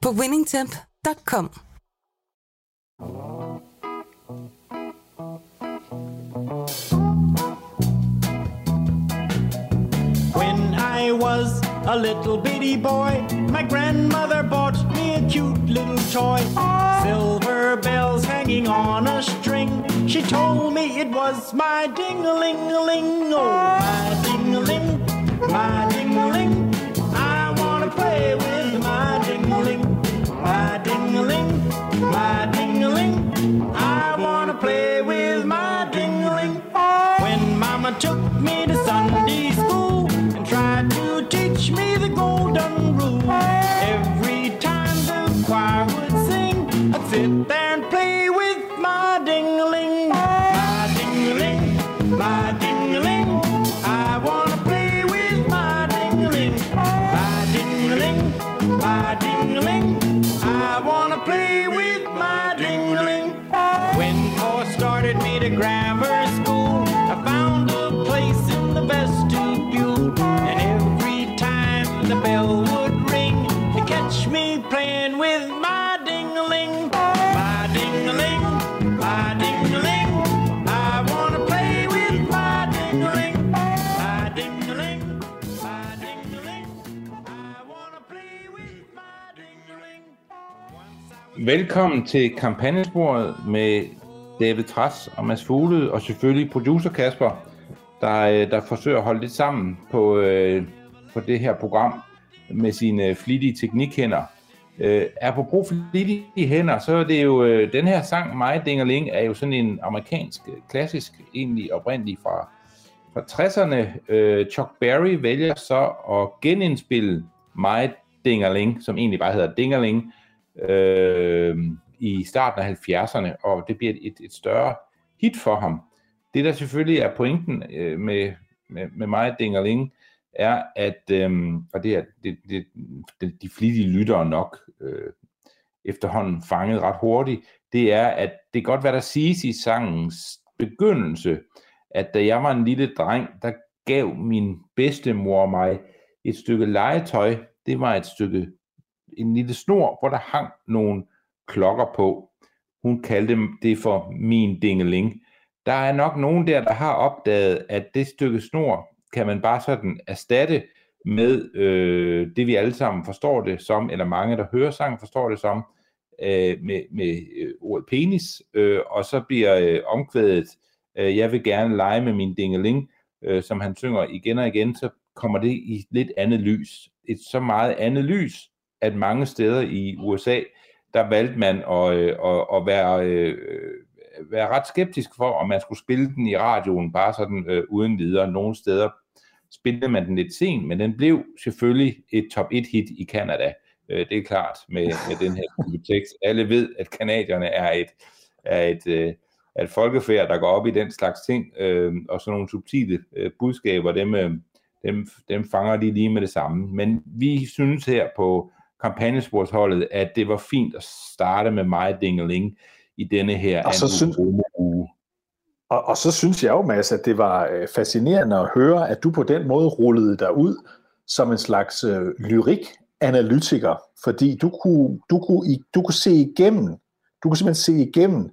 på winningtemp.com. When I was a little bitty boy, my grandmother bought me a cute little toy. Silver bells hanging on a string. She told me it was my ding-a-ling-a-ling. Oh, my ding-a-ling, my ding-a-ling. Me to Sunday school and tried to teach me the golden rule, every time the choir would sing, I'd sit there and play with my ding-a-ling, my ding-a-ling, my ding-a-ling. Velkommen til kampagnesporet med David Træs og Mads Fuglede, og selvfølgelig producer Kasper, der, øh, der forsøger at holde det sammen på, øh, på det her program med sine flittige teknikhænder. Øh, apropos flittige hænder, så er det jo, øh, den her sang, My Dingerling, er jo sådan en amerikansk øh, klassisk, egentlig oprindelig fra, fra 60'erne. Øh, Chuck Berry vælger så at genindspille My Dingerling, som egentlig bare hedder Dingerling, øh, i starten af 70'erne, og det bliver et, et større hit for ham. Det, der selvfølgelig er pointen øh, med, med, med mig, Dingerling, er, at, øh, og det er det, det, det, de flittige lyttere nok øh, efterhånden fanget ret hurtigt, det er, at det godt hvad der siges i sangens begyndelse, at da jeg var en lille dreng, der gav min bedstemor mig et stykke legetøj. Det var et stykke, en lille snor, hvor der hang nogle klokker på. Hun kaldte det for min dingeling. Der er nok nogen der, der har opdaget, at det stykke snor kan man bare sådan erstatte med øh, det, vi alle sammen forstår det som, eller mange, der hører sangen, forstår det som, øh, med, med øh, ordet penis, øh, og så bliver øh, omkvædet, øh, jeg vil gerne lege med min dingeling, øh, som han synger igen og igen, så kommer det i lidt andet lys. Et så meget andet lys, at mange steder i USA, der valgte man at, øh, at, at være, øh, være ret skeptisk for, om man skulle spille den i radioen, bare sådan øh, uden videre. Nogle steder spillede man den lidt sent, men den blev selvfølgelig et top 1 hit i Canada. Øh, det er klart med, med den her tekst. Alle ved, at kanadierne er et, er et, øh, er et folkefærd, der går op i den slags ting, øh, og sådan nogle subtile øh, budskaber, dem, øh, dem, dem fanger de lige med det samme. Men vi synes her på kampagnesportsholdet, at det var fint at starte med mig dingeling i denne her Og så synes- uge. Og, og så synes jeg jo, Mads, at det var øh, fascinerende at høre, at du på den måde rullede dig ud som en slags øh, lyrik-analytiker, fordi du kunne, du, kunne, du kunne se igennem, du kunne simpelthen se igennem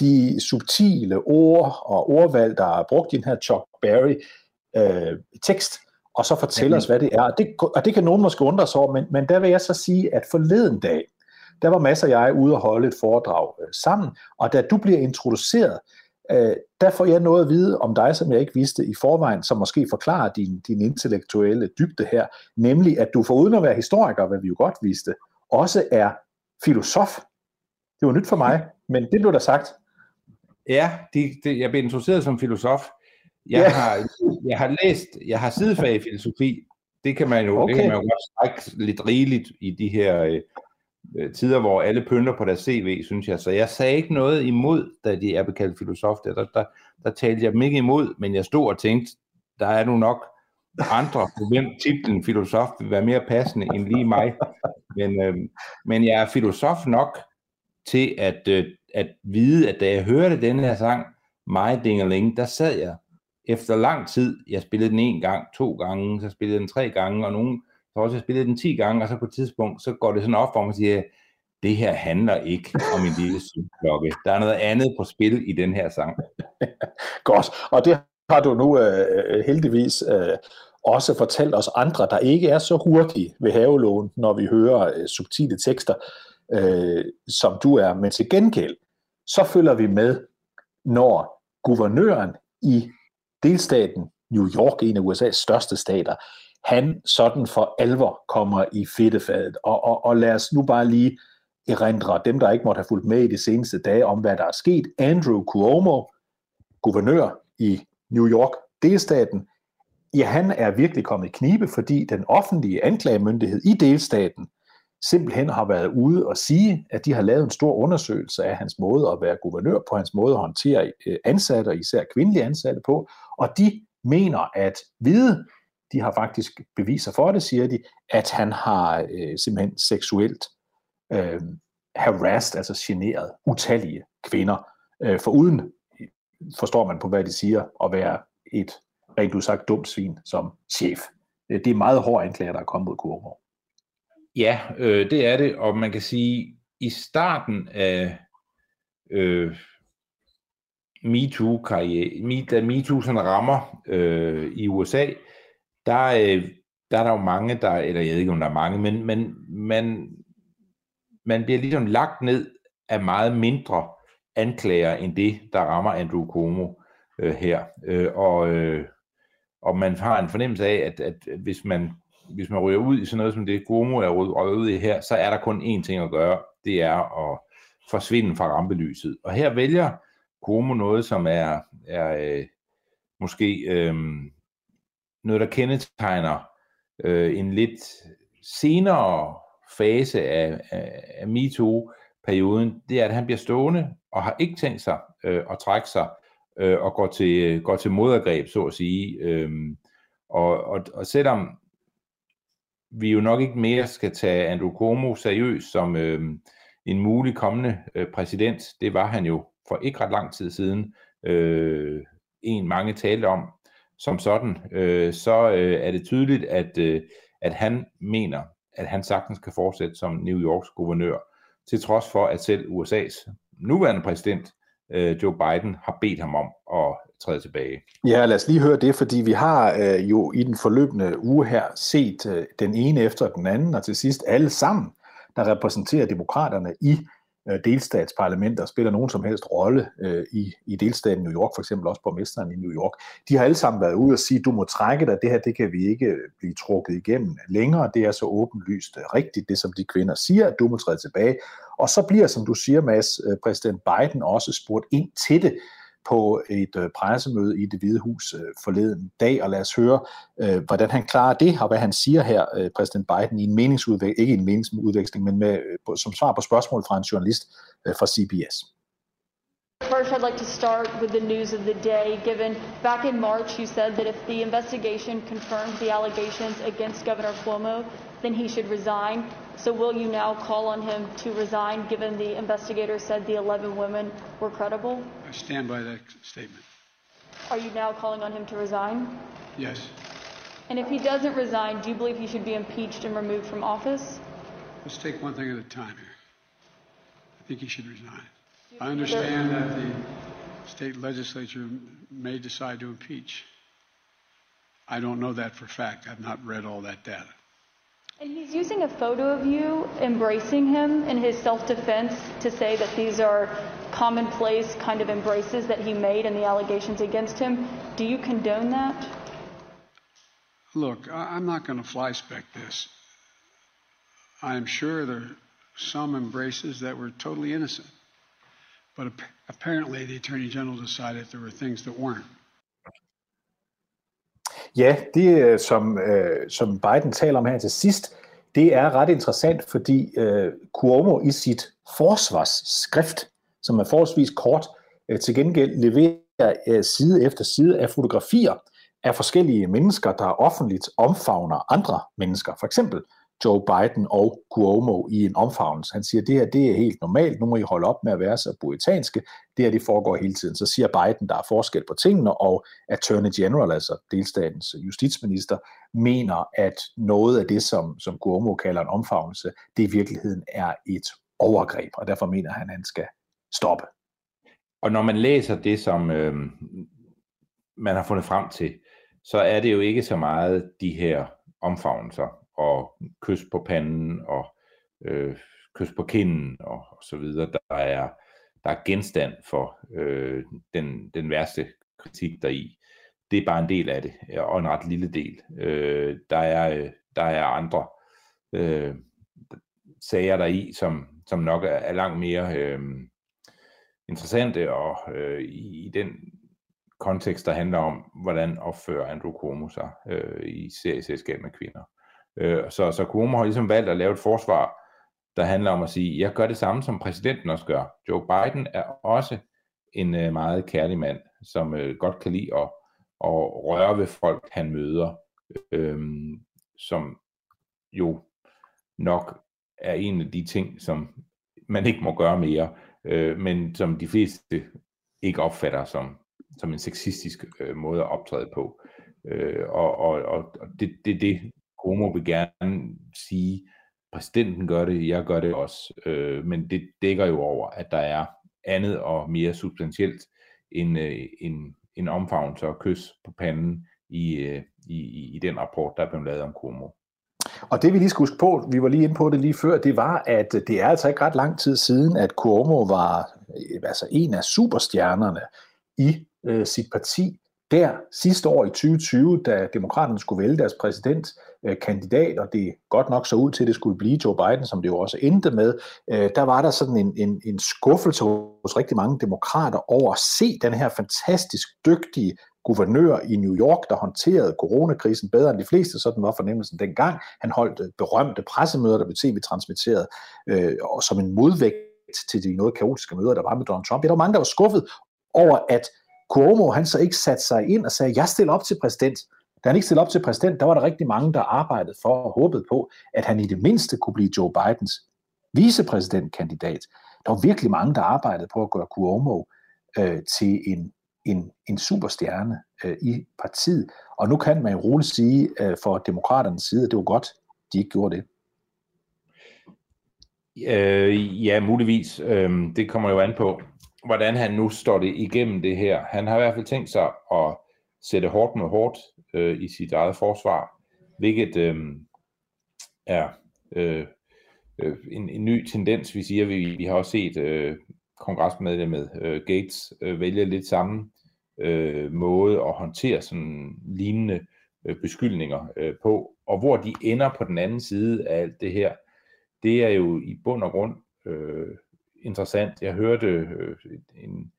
de subtile ord og ordvalg, der er brugt i den her Chuck Berry øh, tekst, og så fortælle Ja. os, hvad det er. Og det, og det kan nogen måske undre sig over, men, men der vil jeg så sige, at forleden dag, der var masser af jeg ude og holde et foredrag øh, sammen, og da du bliver introduceret, øh, der får jeg noget at vide om dig, som jeg ikke vidste i forvejen, som måske forklarer din, din intellektuelle dybde her, nemlig at du foruden at være historiker, hvad vi jo godt vidste, også er filosof. Det var nyt for mig, men det blev der sagt. Ja, de, de, jeg blev introduceret som filosof. Jeg, Ja. har, jeg har læst, jeg har sidefag i filosofi. Det kan man jo, okay. det kan man jo godt strække lidt rigeligt i de her, øh, øh, tider, hvor alle pynter på deres CV, synes jeg. Så jeg sagde ikke noget imod, da de er bekaldt filosof. Der, der, der talte jeg dem ikke imod, men jeg stod og tænkte, der er nu nok andre, på hvem titlen filosof vil være mere passende end lige mig. Men, øh, men jeg er filosof nok til at, øh, at vide, at da jeg hørte denne her sang, My Dingeling, der sad jeg efter lang tid, jeg spillede den en gang, to gange, så spillede den tre gange, og nogen så også jeg spillede den 10 gange, og så på et tidspunkt, så går det sådan op for mig og siger, det her handler ikke om en lille klokke. Der er noget andet på spil i den her sang. Godt, og det har du nu øh, øh, heldigvis øh, også fortalt os andre, der ikke er så hurtige ved havelån, når vi hører øh, subtile tekster, øh, som du er. Men til gengæld, så følger vi med, når guvernøren i delstaten New York, en af USA's største stater, han sådan for alvor kommer i fedtefadet. Og, og, og lad os nu bare lige erindre dem, der ikke måtte have fulgt med i de seneste dage, om hvad der er sket. Andrew Cuomo, guvernør i New York, delstaten, ja, han er virkelig kommet i knibe, fordi den offentlige anklagemyndighed i delstaten simpelthen har været ude og sige, at de har lavet en stor undersøgelse af hans måde at være guvernør på, hans måde at håndtere øh, ansatte, især kvindelige ansatte på, og de mener at vide, de har faktisk beviser for det, siger de, at han har øh, simpelthen seksuelt øh, harassed, altså generet utallige kvinder, øh, for uden, forstår man på, hvad de siger, at være et rent udsagt dumt svin som chef. Øh, det er meget hårde anklager, der er kommet mod Kurvo. Ja, øh, det er det, og man kan sige, i starten af øh, MeToo-karriere, da MeToo sådan rammer øh, i USA, der, øh, der er der jo mange, der, eller jeg ved ikke, om der er mange, men, men man, man bliver ligesom lagt ned af meget mindre anklager end det, der rammer Andrew Cuomo øh, her. Øh, og, øh, og man har en fornemmelse af, at, at hvis man hvis man ryger ud i sådan noget som det, Gomo er røget ud i her, så er der kun én ting at gøre, det er at forsvinde fra rampelyset. Og her vælger Gomo noget, som er, er øh, måske øh, noget, der kendetegner øh, en lidt senere fase af, af, af MeToo-perioden, det er, at han bliver stående og har ikke tænkt sig øh, at trække sig øh, og går til, øh, går til modangreb, så at sige. Øh, og, og, og selvom vi jo nok ikke mere skal tage Andrew Cuomo seriøst som øh, en mulig kommende øh, præsident, det var han jo for ikke ret lang tid siden, øh, en mange talte om, som sådan, øh, så øh, er det tydeligt, at, øh, at han mener, at han sagtens kan fortsætte som New Yorks guvernør, til trods for, at selv USA's nuværende præsident, øh, Joe Biden, har bedt ham om at træde tilbage. Ja, lad os lige høre det, fordi vi har øh, jo i den forløbende uge her set øh, den ene efter den anden, og til sidst alle sammen, der repræsenterer demokraterne i øh, delstatsparlamenter spiller nogen som helst rolle øh, i, i delstaten New York, for eksempel også borgmesteren i New York. De har alle sammen været ude og sige, du må trække dig, det her det kan vi ikke øh, blive trukket igennem længere, det er så åbenlyst øh, rigtigt, det som de kvinder siger, at du må træde tilbage. Og så bliver, som du siger, Mads, øh, præsident Biden også spurgt ind til det, på et øh, pressemøde i det hvide hus øh, forleden dag, og lad os høre, øh, hvordan han klarer det, og hvad han siger her, øh, præsident Biden, i en meningsudveksling, ikke en meningsudveksling, men med, øh, som svar på spørgsmål fra en journalist øh, fra CBS. First, I'd like to start with the news of the day. Given back in March, you said that if the investigation confirms the allegations against Governor Cuomo, then he should resign. So will you now call on him to resign given the investigator said the 11 women were credible? I stand by that statement. Are you now calling on him to resign? Yes. And if he doesn't resign, do you believe he should be impeached and removed from office? Let's take one thing at a time here. I think he should resign. I understand that the state legislature may decide to impeach. I don't know that for fact. I've not read all that data. And he's using a photo of you embracing him in his self defense to say that these are commonplace kind of embraces that he made and the allegations against him. Do you condone that? Look, I'm not going to fly spec this. I'm sure there are some embraces that were totally innocent. But apparently, the Attorney General decided there were things that weren't. Ja, det øh, som, øh, som Biden taler om her til sidst, det er ret interessant, fordi øh, Cuomo i sit forsvarsskrift, som er forholdsvis kort, øh, til gengæld leverer øh, side efter side af fotografier af forskellige mennesker, der offentligt omfavner andre mennesker. For eksempel Joe Biden og Cuomo i en omfavnelse. Han siger, at det her det er helt normalt, nu må I holde op med at være så puritanske. Det her det foregår hele tiden. Så siger Biden, der er forskel på tingene, og Attorney General, altså delstatens justitsminister, mener, at noget af det, som, som Cuomo kalder en omfavnelse, det i virkeligheden er et overgreb, og derfor mener han, at han skal stoppe. Og når man læser det, som øh, man har fundet frem til, så er det jo ikke så meget de her omfavnelser og kys på panden og øh, kys på kinden og, og så videre, der er, der er genstand for øh, den, den værste kritik deri. Det er bare en del af det, og en ret lille del. Øh, der, er, øh, der er andre øh, sager deri, som, som nok er, er langt mere øh, interessante, og øh, i, i den kontekst, der handler om, hvordan opfører Andrew Cuomo sig øh, i serieselskab med kvinder. Øh, så, så Cuomo har ligesom valgt at lave et forsvar, der handler om at sige, jeg gør det samme, som præsidenten også gør. Joe Biden er også en øh, meget kærlig mand, som øh, godt kan lide at, at røre ved folk, han møder, øh, som jo nok er en af de ting, som man ikke må gøre mere, øh, men som de fleste ikke opfatter som, som en sexistisk øh, måde at optræde på. Øh, og og, og det, det, det Cuomo vil gerne sige, præsidenten gør det, jeg gør det også, øh, men det dækker jo over, at der er andet og mere substantielt end øh, en, en omfavnelse og kys på panden i, øh, i, i den rapport, der er blevet lavet om Cuomo. Og det vi lige skal huske på, vi var lige inde på det lige før, det var, at det er altså ikke ret lang tid siden, at Cuomo var altså en af superstjernerne i øh, sit parti der sidste år i 2020, da demokraterne skulle vælge deres præsident, Øh, kandidat, og det godt nok så ud til, at det skulle blive Joe Biden, som det jo også endte med, øh, der var der sådan en, en, en skuffelse hos rigtig mange demokrater over at se den her fantastisk dygtige guvernør i New York, der håndterede coronakrisen bedre end de fleste, sådan var fornemmelsen dengang. Han holdt øh, berømte pressemøder, der blev tv-transmitteret, øh, og som en modvægt til de noget kaotiske møder, der var med Donald Trump. Ja, der var mange, der var skuffet over, at Cuomo han så ikke satte sig ind og sagde, jeg stiller op til præsident. Da han ikke stillede op til præsident, der var der rigtig mange, der arbejdede for og håbede på, at han i det mindste kunne blive Joe Bidens vicepræsidentkandidat. Der var virkelig mange, der arbejdede på at gøre Cuomo øh, til en, en, en superstjerne øh, i partiet. Og nu kan man jo roligt sige øh, for demokraternes side, at det var godt, de ikke gjorde det. Øh, ja, muligvis. Øh, det kommer jo an på, hvordan han nu står det igennem det her. Han har i hvert fald tænkt sig at sætte hårdt med hårdt øh, i sit eget forsvar, hvilket øh, er øh, øh, en, en ny tendens, vi siger. Vi, vi har også set øh, kongresmedlemmet øh, Gates øh, vælge lidt samme øh, måde at håndtere sådan lignende øh, beskyldninger øh, på, og hvor de ender på den anden side af alt det her, det er jo i bund og grund øh, interessant. Jeg hørte øh, en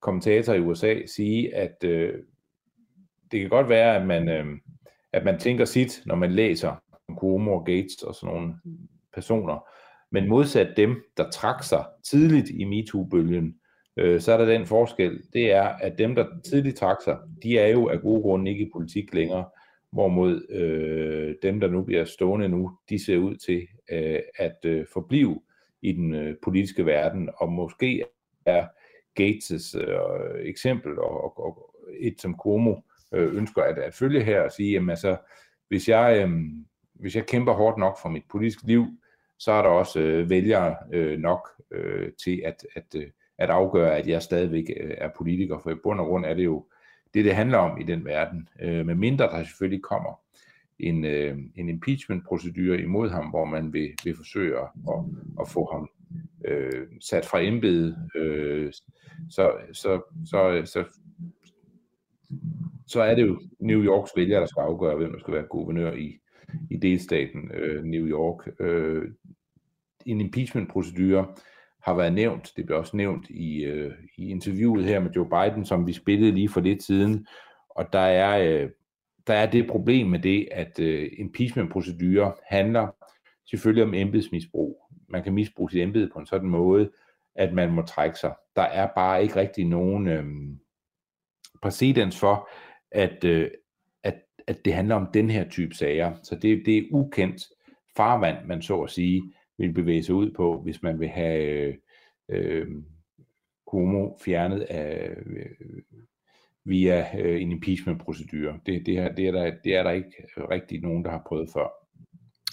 kommentator i USA sige, at øh, det kan godt være, at man, øh, at man tænker sit, når man læser om Cuomo og Gates og sådan nogle personer, men modsat dem, der trak sig tidligt i MeToo-bølgen, øh, så er der den forskel, det er, at dem, der tidligt trak sig, de er jo af gode grunde ikke i politik længere, hvorimod øh, dem, der nu bliver stående nu, de ser ud til øh, at øh, forblive i den øh, politiske verden, og måske er Gates' øh, eksempel, og, og, og et som Cuomo øh, ønsker at, at følge her, og sige, jamen altså, hvis jeg, øh, hvis jeg kæmper hårdt nok for mit politiske liv, så er der også øh, vælgere øh, nok øh, til at, at, øh, at afgøre, at jeg stadigvæk øh, er politiker, for i bund og grund er det jo det, det handler om i den verden, øh, med mindre der selvfølgelig kommer en, øh, en impeachment-procedure imod ham, hvor man vil, vil forsøge at, at få ham øh, sat fra embedet, øh, så, så, så, så, så er det jo New Yorks vælgere, der skal afgøre, hvem der skal være guvernør i, i delstaten øh, New York. Øh, en impeachment-procedure har været nævnt, det blev også nævnt i, øh, i interviewet her med Joe Biden, som vi spillede lige for lidt siden, og der er, øh, der er det problem med det, at øh, impeachment-procedurer handler selvfølgelig om embedsmisbrug. Man kan misbruge sit embede på en sådan måde, at man må trække sig. Der er bare ikke rigtig nogen øh, præcedens for, at, øh, at, at det handler om den her type sager. Så det, det er ukendt farvand, man så at sige, vil bevæge sig ud på, hvis man vil have øh, øh, fjernet af, øh, via øh, en impeachment-procedure. Det, det, her, det, er der, det er der ikke rigtig nogen, der har prøvet før.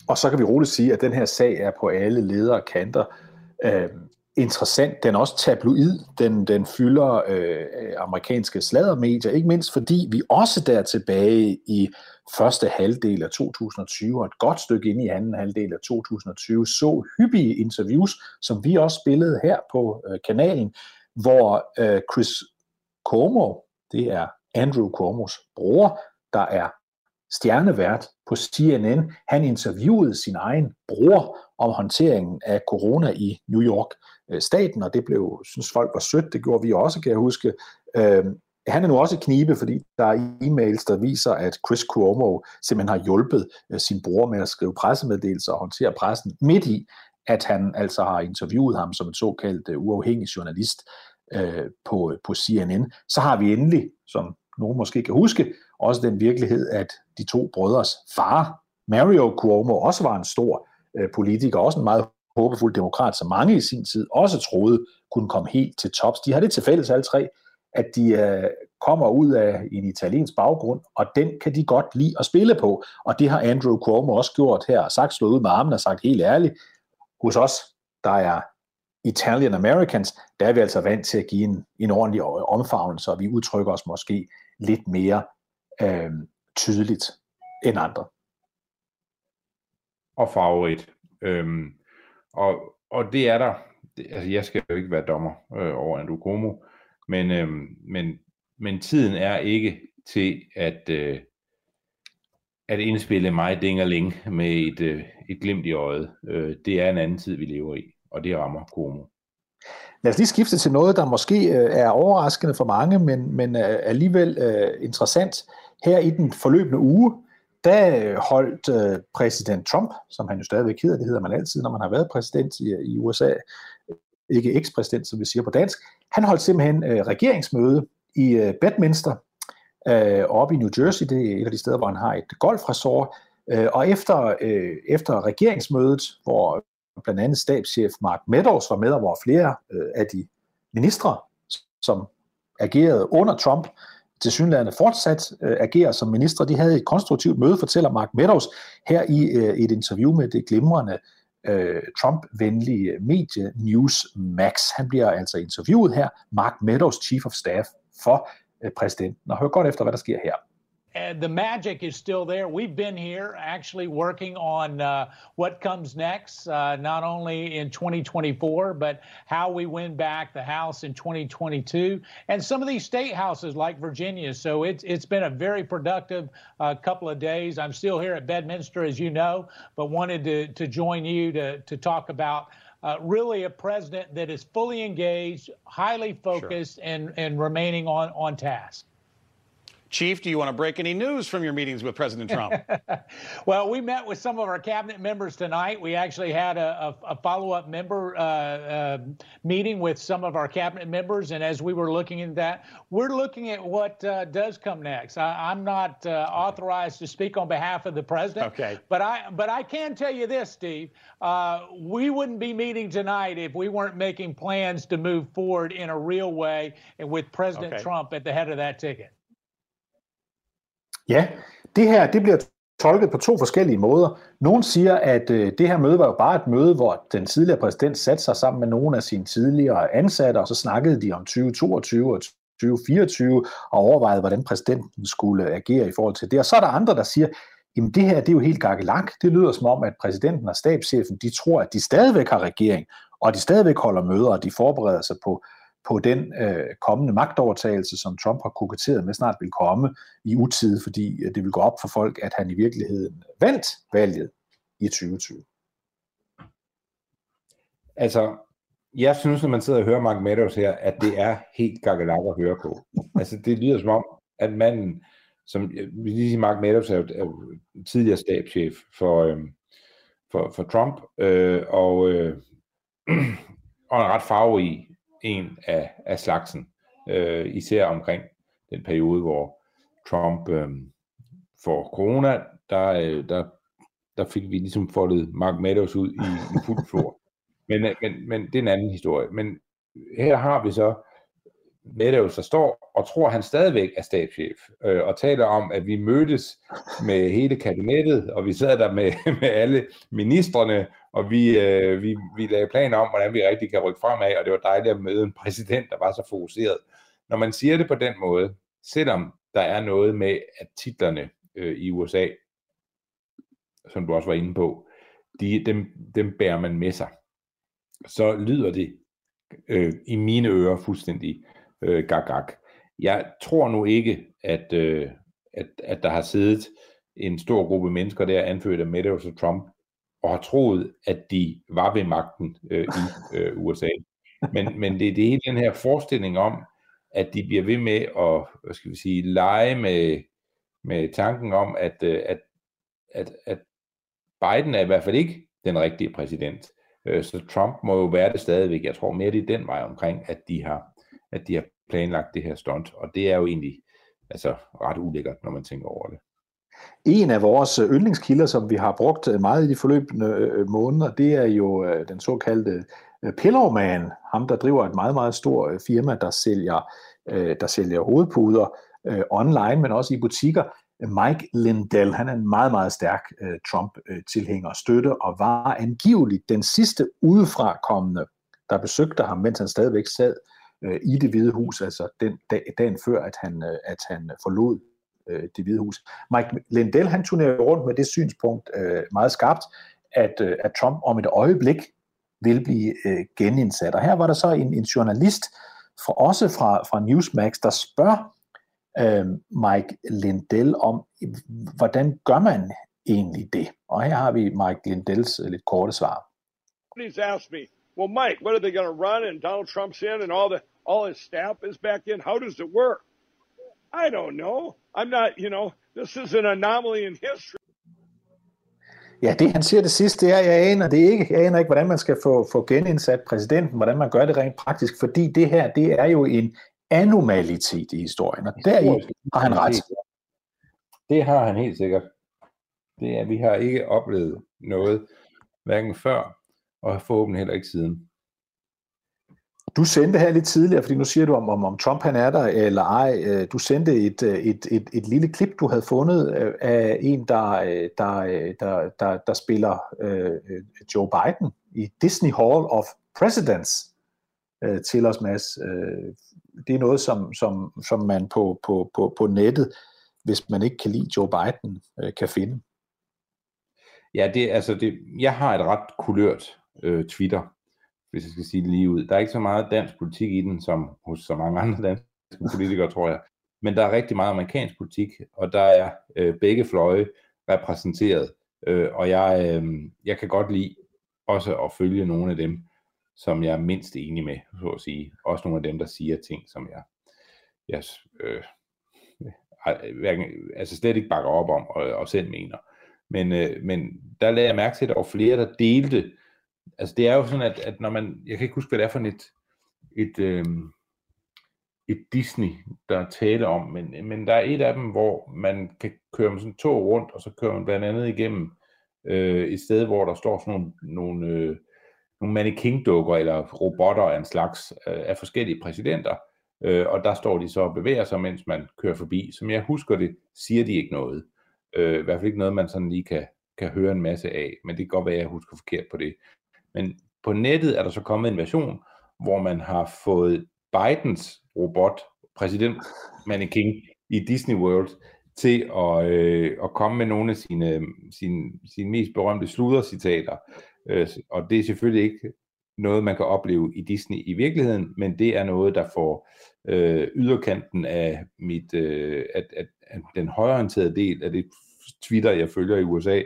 Og så kan vi roligt sige, at den her sag er på alle ledere kanter. Øh, interessant. Den er også tabloid. Den, den fylder øh, amerikanske sladdermedier, ikke mindst fordi vi også der tilbage i første halvdel af 2020 og et godt stykke ind i anden halvdel af 2020 så hyppige interviews, som vi også spillede her på øh, kanalen, hvor øh, Chris Cuomo, det er Andrew Cuomos bror, der er stjernevært på CNN. Han interviewede sin egen bror om håndteringen af corona i New York øh, staten, og det blev, synes folk var sødt, det gjorde vi også, kan jeg huske. Øh, han er nu også knibe, fordi der er e-mails, der viser, at Chris Cuomo simpelthen har hjulpet øh, sin bror med at skrive pressemeddelelser og håndtere pressen midt i, at han altså har interviewet ham som en såkaldt uh, uafhængig journalist uh, på, på CNN. Så har vi endelig, som nogen måske kan huske, også den virkelighed, at de to brødres far, Mario Cuomo, også var en stor øh, politiker, også en meget håbefuld demokrat, som mange i sin tid også troede kunne komme helt til tops. De har det til fælles alle tre, at de øh, kommer ud af en italiensk baggrund, og den kan de godt lide at spille på. Og det har Andrew Cuomo også gjort her, sagt slået ud med armen og sagt helt ærligt, hos os, der er Italian Americans, der er vi altså vant til at give en, en ordentlig omfavnelse, og vi udtrykker os måske lidt mere øh, tydeligt end andre. Og favorit. Øhm, og, og det er der, det, altså jeg skal jo ikke være dommer øh, over Andrew Cuomo, men, øh, men, men tiden er ikke til at, øh, at indspille mig dingerling med et, øh, et glimt i øjet. Øh, det er en anden tid, vi lever i, og det rammer Cuomo. Lad os lige skifte til noget, der måske øh, er overraskende for mange, men, men øh, alligevel øh, interessant. Her i den forløbende uge, der holdt øh, præsident Trump, som han jo stadigvæk hedder, det hedder man altid, når man har været præsident i, i USA, ikke ekspræsident, som vi siger på dansk, han holdt simpelthen øh, regeringsmøde i øh, Bedminster, øh, oppe i New Jersey, det er et af de steder, hvor han har et golfresort, øh, og efter, øh, efter regeringsmødet, hvor blandt andet stabschef Mark Meadows var med, og hvor flere øh, af de ministre, som agerede under Trump, til synlærende fortsat øh, agerer som minister. De havde et konstruktivt møde, fortæller Mark Meadows her i øh, et interview med det glimrende øh, Trump-venlige medie Newsmax. Han bliver altså interviewet her, Mark Meadows, Chief of Staff for øh, præsidenten. Og hør godt efter, hvad der sker her. Uh, the magic is still there. We've been here actually working on uh, what comes next, uh, not only in 2024, but how we win back the House in 2022, and some of these state houses like Virginia. So it's it's been a very productive uh, couple of days. I'm still here at Bedminster, as you know, but wanted to to join you to to talk about. Uh, really, a president that is fully engaged, highly focused, sure. and and remaining on on task. Chief, do you want to break any news from your meetings with President Trump? well, we met with some of our cabinet members tonight. We actually had a, a, a follow up member uh, uh, meeting with some of our cabinet members. And as we were looking at that, we're looking at what uh, does come next. I, am not uh, authorized to speak on behalf of the president. Okay. But I, but I can tell you this, Steve. Uh, we wouldn't be meeting tonight if we weren't making plans to move forward in a real way and with President okay. Trump at the head of that ticket. Ja, det her det bliver tolket på to forskellige måder. Nogle siger, at øh, det her møde var jo bare et møde, hvor den tidligere præsident satte sig sammen med nogle af sine tidligere ansatte, og så snakkede de om 2022 og 2024 og overvejede, hvordan præsidenten skulle agere i forhold til det. Og så er der andre, der siger, jamen det her det er jo helt gakkelak. Det lyder som om, at præsidenten og stabschefen, de tror, at de stadigvæk har regering, og de stadigvæk holder møder, og de forbereder sig på på den øh, kommende magtovertagelse, som Trump har koketteret med snart vil komme i utid, fordi øh, det vil gå op for folk, at han i virkeligheden vandt valget i 2020. Altså, jeg synes, når man sidder og hører Mark Meadows her, at det er helt gakkelak at høre på. Altså, det lyder som om, at manden, som øh, vi lige siger, Mark Meadows er jo, er jo tidligere stabschef for, øh, for, for Trump, øh, og, øh, og en ret farverig en af, af slagsen, øh, især omkring den periode, hvor Trump øh, får corona, der, øh, der, der fik vi ligesom foldet Mark Meadows ud i, i fuld flor. Men, øh, men, men det er en anden historie. Men her har vi så Meadows, der står og tror, at han stadigvæk er stabschef, øh, og taler om, at vi mødtes med hele kabinettet, og vi sad der med, med alle ministerne, og vi, øh, vi, vi lagde planer om, hvordan vi rigtig kan rykke fremad, og det var dejligt at møde en præsident, der var så fokuseret. Når man siger det på den måde, selvom der er noget med, at titlerne øh, i USA, som du også var inde på, de, dem, dem bærer man med sig, så lyder det øh, i mine ører fuldstændig øh, gag-gag. Jeg tror nu ikke, at, øh, at, at der har siddet en stor gruppe mennesker der, anført af Meadows og Trump, og har troet, at de var ved magten øh, i øh, USA. Men, men det er det hele den her forestilling om, at de bliver ved med at, hvad skal vi sige, lege med, med tanken om, at, øh, at, at, at Biden er i hvert fald ikke den rigtige præsident. Øh, så Trump må jo være det stadigvæk. Jeg tror mere, det er den vej omkring, at de har, at de har planlagt det her stunt, og det er jo egentlig altså, ret ulækkert, når man tænker over det. En af vores øh, yndlingskilder, som vi har brugt øh, meget i de forløbende øh, måneder, det er jo den såkaldte øh, Pillowman, ham der driver et meget, meget stort firma, der sælger, der sælger hovedpuder online, men også i butikker. Mike Lindell, han er en meget, meget stærk Trump-tilhænger og støtte, og var angiveligt den sidste udefra kommende, der besøgte ham, mens han stadigvæk sad øh, i det hvide hus, altså den dag, dagen før, at han, øh, at han forlod øh, det hvide hus. Mike Lindell, han turnerer rundt med det synspunkt øh, meget skarpt, at, øh, at Trump om et øjeblik vil blive øh, genindsat. Og her var der så en, en journalist, fra, også fra, fra Newsmax, der spørger øh, Mike Lindell om, hvordan gør man egentlig det? Og her har vi Mike Lindells øh, lidt korte svar. Please ask me, Well, Mike, what are they going to run and Donald Trump's in and all the all his staff is back in? How does it work? I don't know. I'm not, you know, this is an anomaly in history. Ja, det han siger det sidste, det er, jeg aner det ikke. Jeg aner ikke, hvordan man skal få, få genindsat præsidenten, hvordan man gør det rent praktisk, fordi det her, det er jo en anomalitet i historien, og der har han ret. Det har han helt sikkert. Det er, vi har ikke oplevet noget, hverken før og forhåbentlig heller ikke siden. Du sendte her lidt tidligere, fordi nu siger du, om, om, om Trump han er der eller ej. Øh, du sendte et, øh, et, et, et lille klip, du havde fundet øh, af en, der, der, der, der, der spiller uh, Joe Biden i Disney Hall of Presidents uh, til os, Mads. Det er noget, som, som, som man på, på, på, på nettet, hvis man ikke kan lide Joe Biden, uh, kan finde. Ja, det, altså det, jeg har et ret kulørt øh, Twitter, hvis jeg skal sige det lige ud. Der er ikke så meget dansk politik i den, som hos så mange andre danske politikere, tror jeg. Men der er rigtig meget amerikansk politik, og der er øh, begge fløje repræsenteret. Øh, og jeg, øh, jeg kan godt lide også at følge nogle af dem, som jeg er mindst enig med, så at sige. Også nogle af dem, der siger ting, som jeg, jeg øh, altså slet ikke bakker op om, og, og selv mener. Men, øh, men der lagde jeg mærke til, at der var flere, der delte altså det er jo sådan, at, at når man, jeg kan ikke huske, hvad det er for et, et, øh, et Disney, der taler om, men, men der er et af dem, hvor man kan køre med sådan to tog rundt, og så kører man blandt andet igennem øh, et sted, hvor der står sådan nogle, nogle, øh, nogle mannequin-dukker eller robotter af en slags øh, af forskellige præsidenter, øh, og der står de så og bevæger sig, mens man kører forbi. Som jeg husker det, siger de ikke noget. Øh, I hvert fald ikke noget, man sådan lige kan, kan høre en masse af, men det kan godt være, at jeg husker forkert på det. Men på nettet er der så kommet en version, hvor man har fået Bidens robot, præsident Mannequin i Disney World, til at, øh, at komme med nogle af sine, sine, sine mest berømte sludercitater. Øh, og det er selvfølgelig ikke noget, man kan opleve i Disney i virkeligheden, men det er noget, der får øh, yderkanten af, mit, øh, at, at, at den højorienterede del af det Twitter, jeg følger i USA,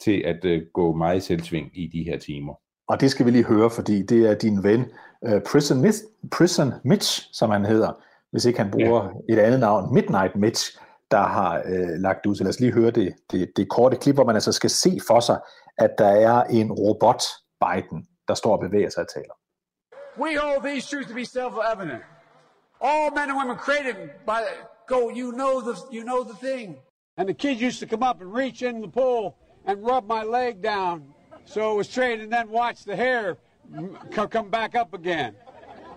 til at øh, gå meget selvsving i de her timer. Og det skal vi lige høre, fordi det er din ven, uh, Prison, Mitch, Prison Mitch, som han hedder, hvis ikke han bruger ja. et andet navn, Midnight Mitch, der har uh, lagt ud. Så lad os lige høre det, det, det korte klip, hvor man altså skal se for sig, at der er en robot Biden, der står og bevæger sig og taler. We hold these truths to be self-evident. All men and women created by go. You know the you know the thing. And the kids used to come up and reach in the pool and rub my leg down, so it was straight, and then watch the hair come back up again.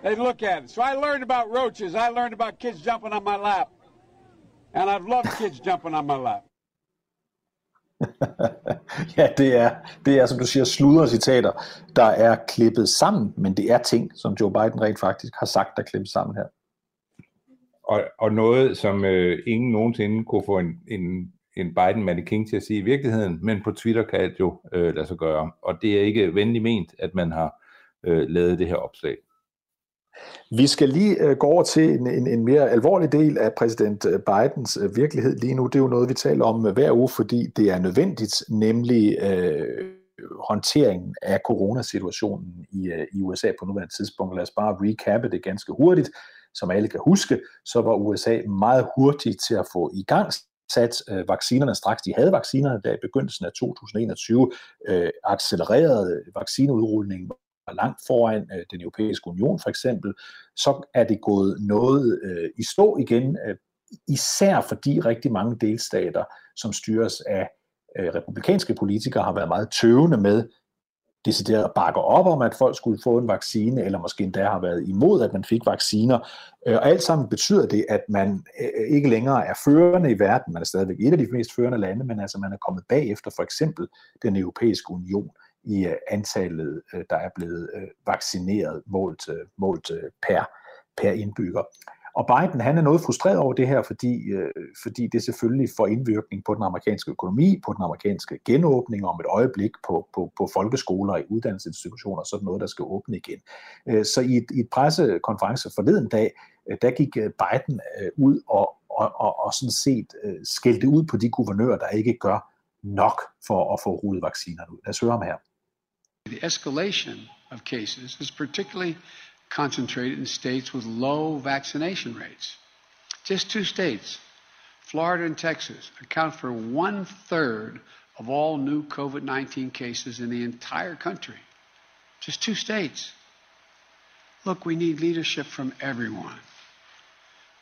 They look at it. So I learned about roaches. I learned about kids jumping on my lap, and I've loved kids jumping on my lap. ja, det er, det er, som du siger, sludre citater, der er klippet sammen, men det er ting, som Joe Biden rent faktisk har sagt, der er klippet sammen her. Og, og noget, som øh, ingen nogensinde kunne få en, en, en Biden mannequin til at sige i virkeligheden, men på Twitter kan det jo øh, lade sig gøre. Og det er ikke venligt ment, at man har øh, lavet det her opslag. Vi skal lige øh, gå over til en, en, en mere alvorlig del af præsident øh, Bidens øh, virkelighed lige nu. Det er jo noget, vi taler om øh, hver uge, fordi det er nødvendigt, nemlig øh, håndteringen af coronasituationen i, øh, i USA på nuværende tidspunkt. Lad os bare recappe det ganske hurtigt. Som alle kan huske, så var USA meget hurtigt til at få i gang sat øh, vaccinerne straks. De havde vaccinerne, der i begyndelsen af 2021 øh, accelererede vaccineudrulningen var langt foran øh, den europæiske union for eksempel, så er det gået noget øh, i stå igen, øh, især fordi rigtig mange delstater, som styres af øh, republikanske politikere, har været meget tøvende med decideret bakker op om, at folk skulle få en vaccine, eller måske endda har været imod, at man fik vacciner. Øh, og alt sammen betyder det, at man øh, ikke længere er førende i verden. Man er stadigvæk et af de mest førende lande, men altså man er kommet bagefter for eksempel den europæiske union i øh, antallet, der er blevet vaccineret målt, målt per, per indbygger. Og Biden han er noget frustreret over det her, fordi, øh, fordi det selvfølgelig får indvirkning på den amerikanske økonomi, på den amerikanske genåbning om et øjeblik på, på, på folkeskoler og uddannelsesinstitutioner, sådan noget, der skal åbne igen. Øh, så i et, i et pressekonference forleden dag, øh, der gik øh, Biden øh, ud og, og, og, og sådan set øh, skældte ud på de guvernører, der ikke gør nok for at få rullet vaccinerne ud. Lad os høre ham her. The escalation of cases is particularly concentrated in states with low vaccination rates. Just two states, Florida and Texas, account for one third of all new COVID 19 cases in the entire country. Just two states. Look, we need leadership from everyone.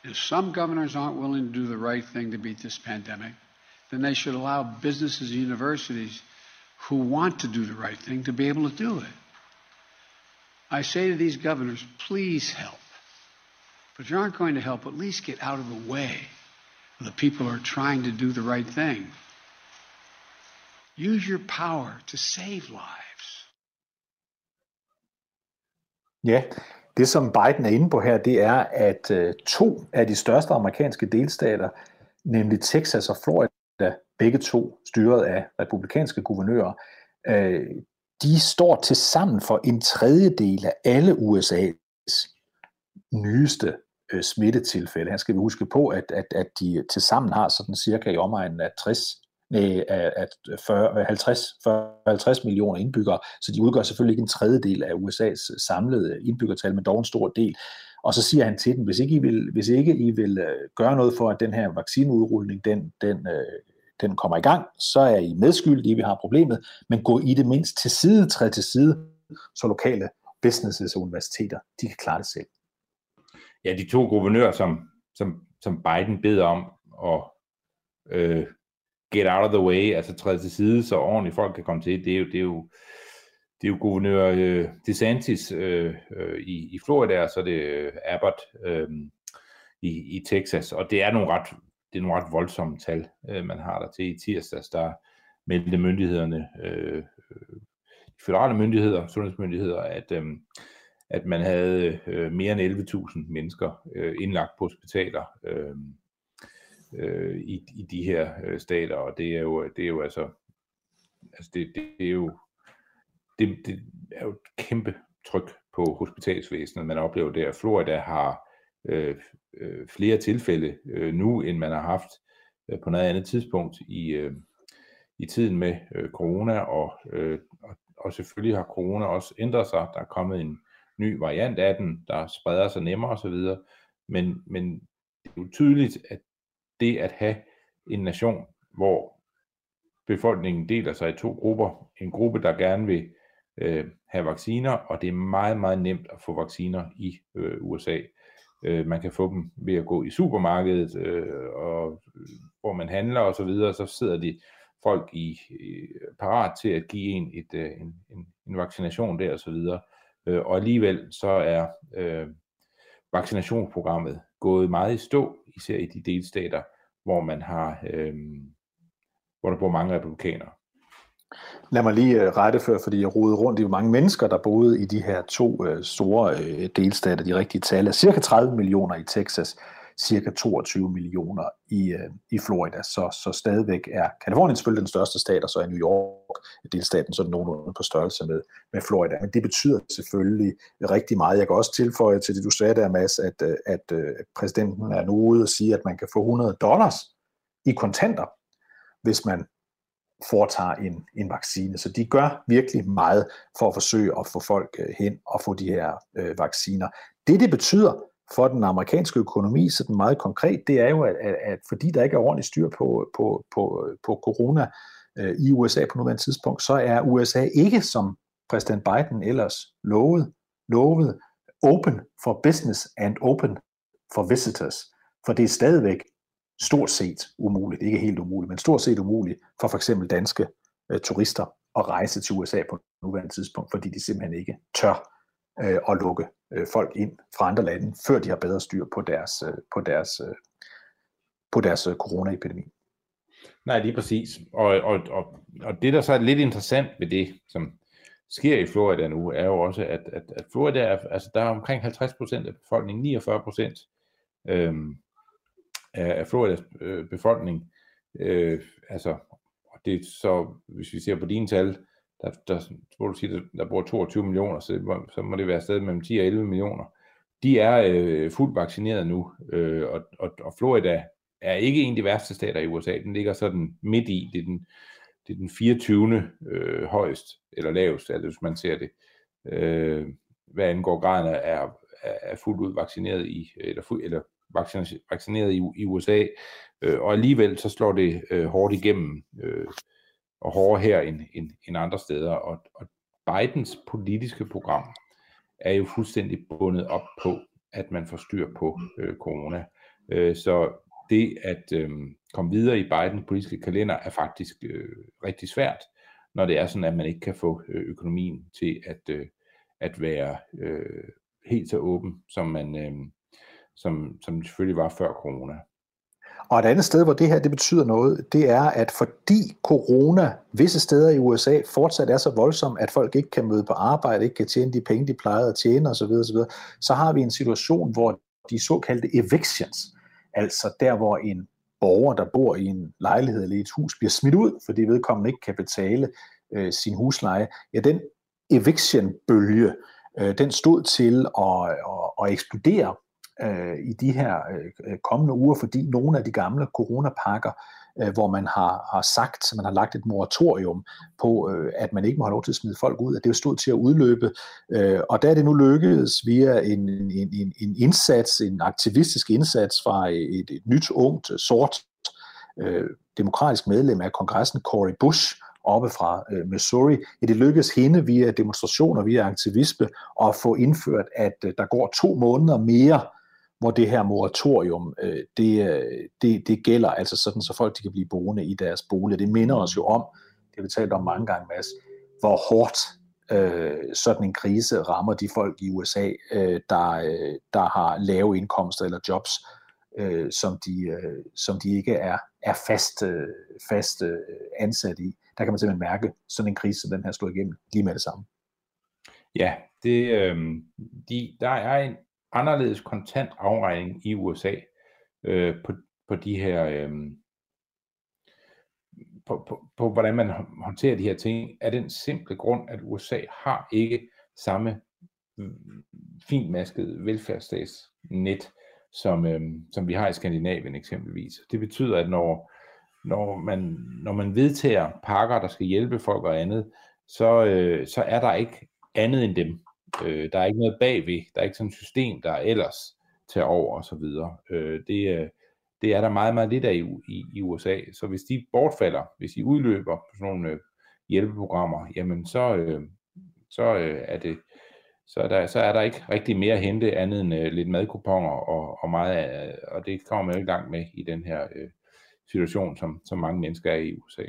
If some governors aren't willing to do the right thing to beat this pandemic, then they should allow businesses and universities who want to do the right thing to be able to do it. I say to these governors, please help. But if you aren't going to help, at least get out of the way of the people who are trying to do the right thing. Use your power to save lives. Ja, det som Biden er inde på her, det er, at øh, to af de største amerikanske delstater, nemlig Texas og Florida, begge to styret af republikanske guvernører, øh, de står til sammen for en tredjedel af alle USA's nyeste øh, smittetilfælde. Her skal vi huske på, at, at, at de til sammen har sådan cirka i omegnen af 60 nej, at 40, 50, 40, 50 millioner indbyggere, så de udgør selvfølgelig ikke en tredjedel af USA's øh, samlede indbyggertal, men dog en stor del. Og så siger han til dem, hvis ikke I vil, hvis ikke I vil øh, gøre noget for, at den her vaccineudrulning, den, den øh, den kommer i gang, så er I medskyldige, vi har problemet, men gå i det mindst til side, træd til side, så lokale businesses og universiteter, de kan klare det selv. Ja, de to guvernører, som, som, som Biden beder om at øh, get out of the way, altså træde til side, så ordentligt folk kan komme til, det er jo, det er jo, det er jo guvernør øh, DeSantis øh, øh, i, i Florida, og så er det øh, Abbott øh, i, i Texas, og det er nogle ret det er nogle ret voldsomme tal, øh, man har der til i tirsdags, der meldte myndighederne, øh, øh de federale myndigheder, sundhedsmyndigheder, at, øh, at man havde øh, mere end 11.000 mennesker øh, indlagt på hospitaler øh, øh, i, i de her øh, stater, og det er jo, det er jo altså, altså det, det er jo, det, det er jo et kæmpe tryk på hospitalsvæsenet, man oplever der. Florida har øh, øh, flere tilfælde øh, nu, end man har haft øh, på noget andet tidspunkt i, øh, i tiden med øh, corona, og, øh, og, og selvfølgelig har corona også ændret sig. Der er kommet en ny variant af den, der spreder sig nemmere osv., men, men det er jo tydeligt, at det at have en nation, hvor befolkningen deler sig i to grupper. En gruppe, der gerne vil øh, have vacciner, og det er meget, meget nemt at få vacciner i øh, USA. Øh, man kan få dem ved at gå i supermarkedet, øh, og øh, hvor man handler og så videre, så sidder de folk i, i parat til at give en et, øh, en, en, en vaccination der og så videre. Øh, og alligevel så er øh, vaccinationsprogrammet gået meget i stå, især i de delstater, hvor man har, øh, hvor der bor mange republikanere. Lad mig lige øh, rette før, fordi jeg rodede rundt i, hvor mange mennesker, der boede i de her to øh, store øh, delstater. De rigtige tal er cirka 30 millioner i Texas, cirka 22 millioner i, i Florida. Så, så stadigvæk er Kalifornien selvfølgelig den største stat, og så er New York delstaten sådan nogenlunde på størrelse med, med Florida. Men det betyder selvfølgelig rigtig meget. Jeg kan også tilføje til det, du sagde der, Mads, at, at, at præsidenten er nu ude og sige, at man kan få 100 dollars i kontanter, hvis man foretager en, en vaccine. Så de gør virkelig meget for at forsøge at få folk øh, hen og få de her øh, vacciner. Det, det betyder for den amerikanske økonomi, så den meget konkret, det er jo, at, at, at fordi der ikke er ordentligt styr på, på, på, øh, på corona øh, i USA på nuværende tidspunkt, så er USA ikke, som præsident Biden ellers lovede, lovede open for business and open for visitors. For det er stadigvæk stort set umuligt, ikke helt umuligt, men stort set umuligt for for eksempel danske øh, turister at rejse til USA på nuværende tidspunkt, fordi de simpelthen ikke tør øh, at lukke øh, folk ind fra andre lande, før de har bedre styr på deres, øh, på deres, øh, på deres øh, coronaepidemi. Nej, lige præcis. Og, og, og, og det, der så er lidt interessant ved det, som sker i Florida nu, er jo også, at, at, at Florida er, altså der er omkring 50 procent af befolkningen, 49 procent, øhm, af Floridas øh, befolkning. Øh, altså, og det er så, hvis vi ser på dine tal, der, der, hvor du siger, der, der bor 22 millioner, så, så må det være sted mellem 10 og 11 millioner. De er øh, fuldt vaccineret nu, øh, og, og, og Florida er ikke en af de værste stater i USA. Den ligger sådan midt i. Det er den, det er den 24. Øh, højst, eller lavest, altså hvis man ser det. Øh, hvad angår graden af, er, er fuldt ud vaccineret i, eller, fuld, eller vaccineret i, i USA, øh, og alligevel så slår det øh, hårdt igennem, øh, og hårdere her end, end, end andre steder. Og, og Bidens politiske program er jo fuldstændig bundet op på, at man får styr på øh, corona. Øh, så det at øh, komme videre i Bidens politiske kalender er faktisk øh, rigtig svært, når det er sådan, at man ikke kan få øh, økonomien til at, øh, at være øh, helt så åben, som man, øh, som, som det selvfølgelig var før corona. Og et andet sted, hvor det her det betyder noget, det er, at fordi corona visse steder i USA fortsat er så voldsom, at folk ikke kan møde på arbejde, ikke kan tjene de penge, de plejede at tjene osv., osv., så har vi en situation, hvor de såkaldte evictions, altså der, hvor en borger, der bor i en lejlighed eller i et hus, bliver smidt ud, fordi vedkommende ikke kan betale øh, sin husleje, ja, den eviction-bølge, øh, den stod til at, at, at eksplodere øh, i de her øh, øh, kommende uger, fordi nogle af de gamle coronapakker, øh, hvor man har, har sagt, at man har lagt et moratorium på, øh, at man ikke må have lov til at smide folk ud, at det stod til at udløbe. Øh, og der er det nu lykkedes via en, en, en, en indsats, en aktivistisk indsats fra et, et nyt, ungt, sort øh, demokratisk medlem af kongressen, Cory Bush, oppe fra øh, Missouri. Ja, det lykkedes hende via demonstrationer, via aktivisme, at få indført, at øh, der går to måneder mere, hvor det her moratorium, øh, det, øh, det, det gælder, altså sådan, så folk de kan blive boende i deres bolig. Det minder os jo om, det har vi talt om mange gange, Mads, hvor hårdt øh, sådan en krise rammer de folk i USA, øh, der, øh, der har lave indkomster eller jobs, øh, som, de, øh, som de ikke er, er fast, øh, fast øh, ansat i. Der kan man simpelthen mærke sådan en krise, som den her slår igennem lige med det samme. Ja, det, øh, de, der er en anderledes kontant afregning i USA øh, på, på de her øh, på, på, på hvordan man håndterer de her ting, er den simple grund, at USA har ikke samme mm, fintmaskede velfærdsstatsnet, som, øh, som vi har i Skandinavien eksempelvis. Det betyder, at når, når, man, når man vedtager pakker, der skal hjælpe folk og andet, så, øh, så er der ikke andet end dem. Øh, der er ikke noget bagved. Der er ikke sådan et system, der ellers tager over og så videre. Øh, det, det, det er der meget, meget lidt af i, i, i USA. Så hvis de bortfalder, hvis de udløber på sådan nogle øh, hjælpeprogrammer, jamen så, øh, så øh, er det så er, der, så er der ikke rigtig mere at hente andet end øh, lidt madkuponer og, og meget af, og det kommer man jo i gang med i den her øh, situation, som, som mange mennesker er i USA.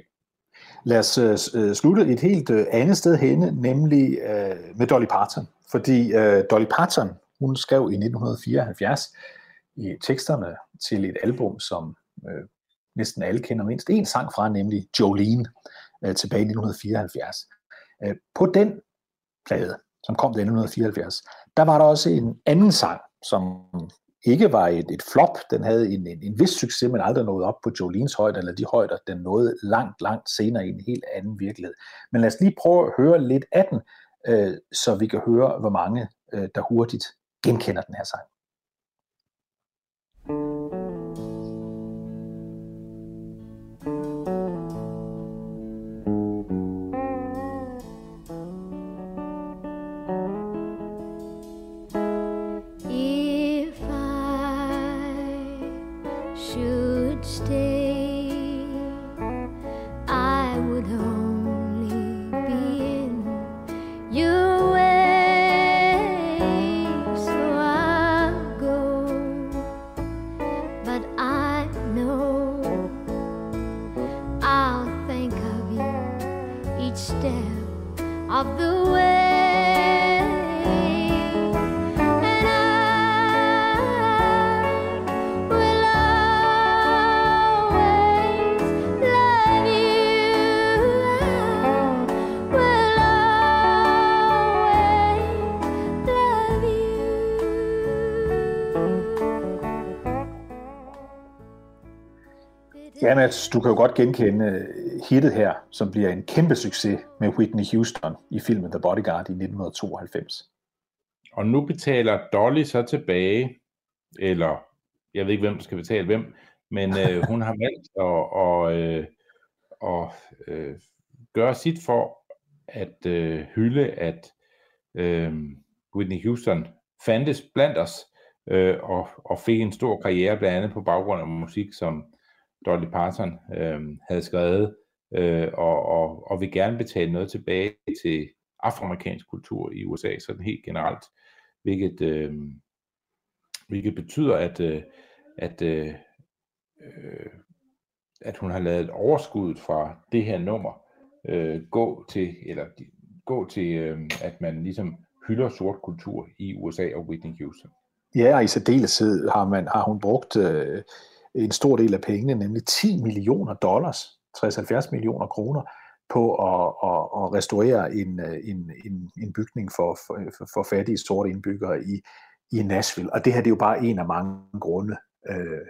Lad os øh, øh, slutte et helt øh, andet sted henne, nemlig øh, med Dolly Parton. Fordi øh, Dolly Parton, hun skrev i 1974 i teksterne til et album, som øh, næsten alle kender mindst en sang fra, nemlig Jolene, øh, tilbage i 1974. Øh, på den plade, som kom i 1974, der var der også en anden sang, som ikke var et, et flop. Den havde en, en, en vis succes, men aldrig nået op på Jolines højde, eller de højder, den nåede langt, langt senere i en helt anden virkelighed. Men lad os lige prøve at høre lidt af den, øh, så vi kan høre, hvor mange, øh, der hurtigt genkender den her sang. Ja, Mads, du kan jo godt genkende øh, hittet her, som bliver en kæmpe succes med Whitney Houston i filmen The Bodyguard i 1992. Og nu betaler Dolly så tilbage, eller jeg ved ikke, hvem der skal betale hvem, men øh, hun har valgt at, og, øh, og, øh, gøre sit for at øh, hylde, at øh, Whitney Houston fandtes blandt os, øh, og, og fik en stor karriere, blandt andet på baggrund af musik, som Dolly Parton øh, havde skrevet, øh, og, og, og vil gerne betale noget tilbage til afroamerikansk kultur i USA, sådan helt generelt, hvilket, øh, hvilket betyder, at, øh, at, øh, øh at hun har lavet overskuddet fra det her nummer øh, gå til, eller gå til, øh, at man ligesom hylder sort kultur i USA og Whitney Houston. Ja, og i særdeleshed har, man, har hun brugt øh, en stor del af pengene, nemlig 10 millioner dollars, 60-70 millioner kroner, på at, at, at restaurere en, øh, en, en, en bygning for, for, for fattige sorte indbyggere i, i Nashville. Og det her det er jo bare en af mange grunde, øh,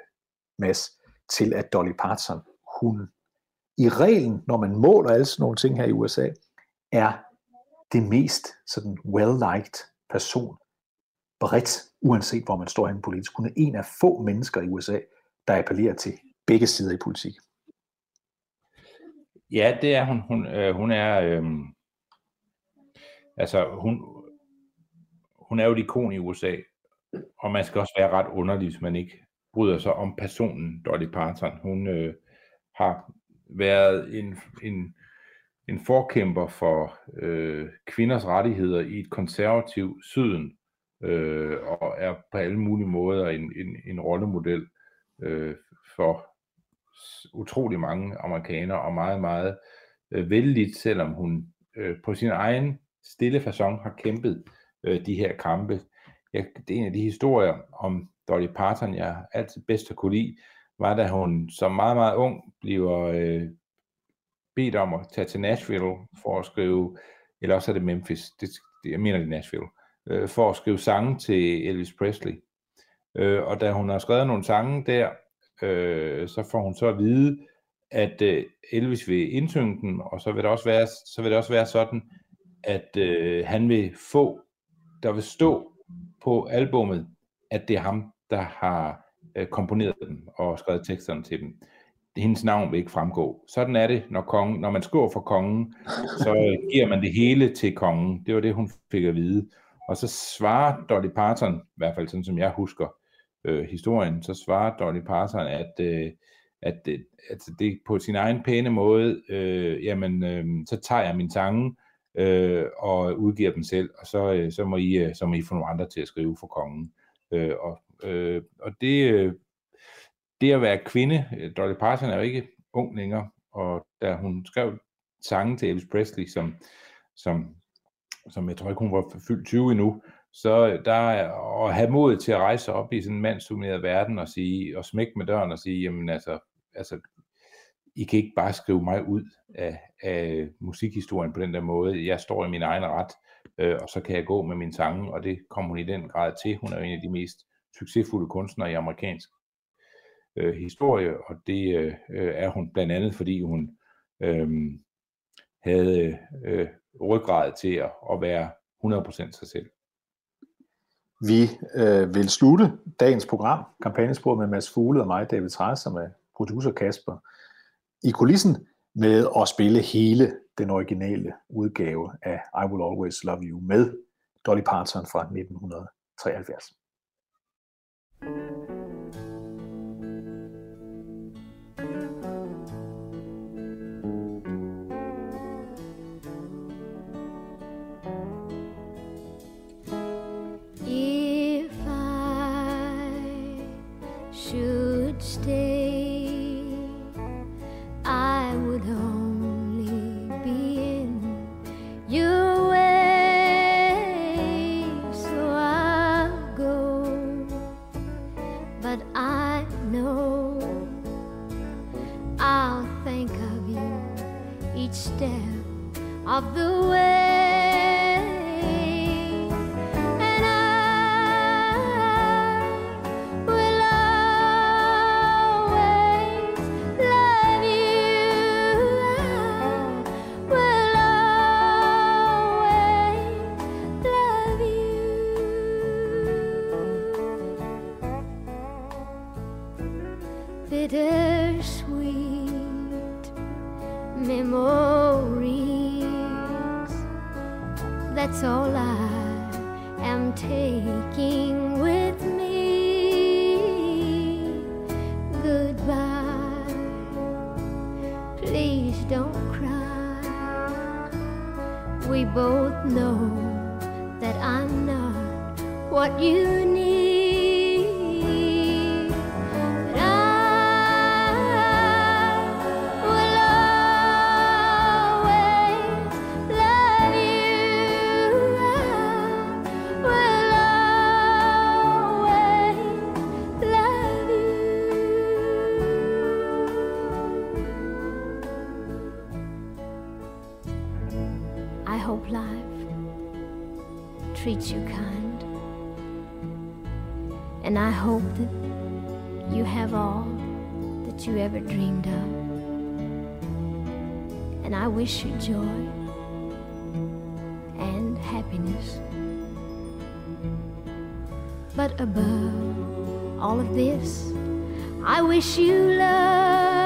Mads, til at Dolly Parton, hun i reglen, når man måler alle sådan nogle ting her i USA, er det mest sådan well-liked person bredt, uanset hvor man står hen politisk. Hun er en af få mennesker i USA, der appellerer til begge sider i politik. Ja, det er hun. Hun, øh, hun er... Øh, altså, hun, hun er jo et ikon i USA, og man skal også være ret underlig, hvis man ikke bryder sig om personen Dolly Parton. Hun øh, har været en, en, en forkæmper for øh, kvinders rettigheder i et konservativt syden, øh, og er på alle mulige måder en, en, en rollemodel øh, for utrolig mange amerikanere, og meget, meget øh, vældigt, selvom hun øh, på sin egen stille façon har kæmpet øh, de her kampe. Jeg, det er en af de historier om Dolly Parton, jeg altid bedst har kunne lide, var da hun som meget, meget ung bliver øh, bedt om at tage til Nashville for at skrive, eller også er det Memphis, det, jeg mener det er Nashville, øh, for at skrive sange til Elvis Presley. Øh, og da hun har skrevet nogle sange der, øh, så får hun så at vide, at øh, Elvis vil indsynge dem, og så vil det også være, så vil det også være sådan, at øh, han vil få, der vil stå på albummet, at det er ham, der har øh, komponeret dem og skrevet teksterne til dem. Hendes navn vil ikke fremgå. Sådan er det, når, kongen, når man skriver for kongen, så øh, giver man det hele til kongen. Det var det, hun fik at vide. Og så svarer Dolly Parton, i hvert fald sådan som jeg husker, øh, historien, så svarer Dolly Parton, at, øh, at, at, at det på sin egen pæne måde, øh, jamen, øh, så tager jeg min sange øh, og udgiver dem selv, og så, øh, så, må I, øh, så må I få nogle andre til at skrive for kongen. Øh, og, øh, og det, øh, det at være kvinde, øh, Dolly Parton er jo ikke ung længere, og da hun skrev sange til Elvis Presley, som, som, som jeg tror ikke, hun var fyldt 20 endnu, så øh, der at have mod til at rejse op i sådan en mandsdomineret verden og sige, og smække med døren og sige, jamen altså, altså I kan ikke bare skrive mig ud af, af musikhistorien på den der måde. Jeg står i min egen ret, øh, og så kan jeg gå med min sange, og det kommer hun i den grad til. Hun er en af de mest succesfulde kunstnere i amerikansk øh, historie, og det øh, øh, er hun blandt andet, fordi hun øh, havde øh, ryggrad til at, at være 100% sig selv. Vi øh, vil slutte dagens program, kampagnespor med Mads Fugle og mig, David Træs, som er producer Kasper, i kulissen med at spille hele den originale udgave af I Will Always Love You med Dolly Parton fra 1973. Of. And I wish you joy and happiness. But above all of this, I wish you love.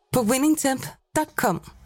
på winningtemp.com.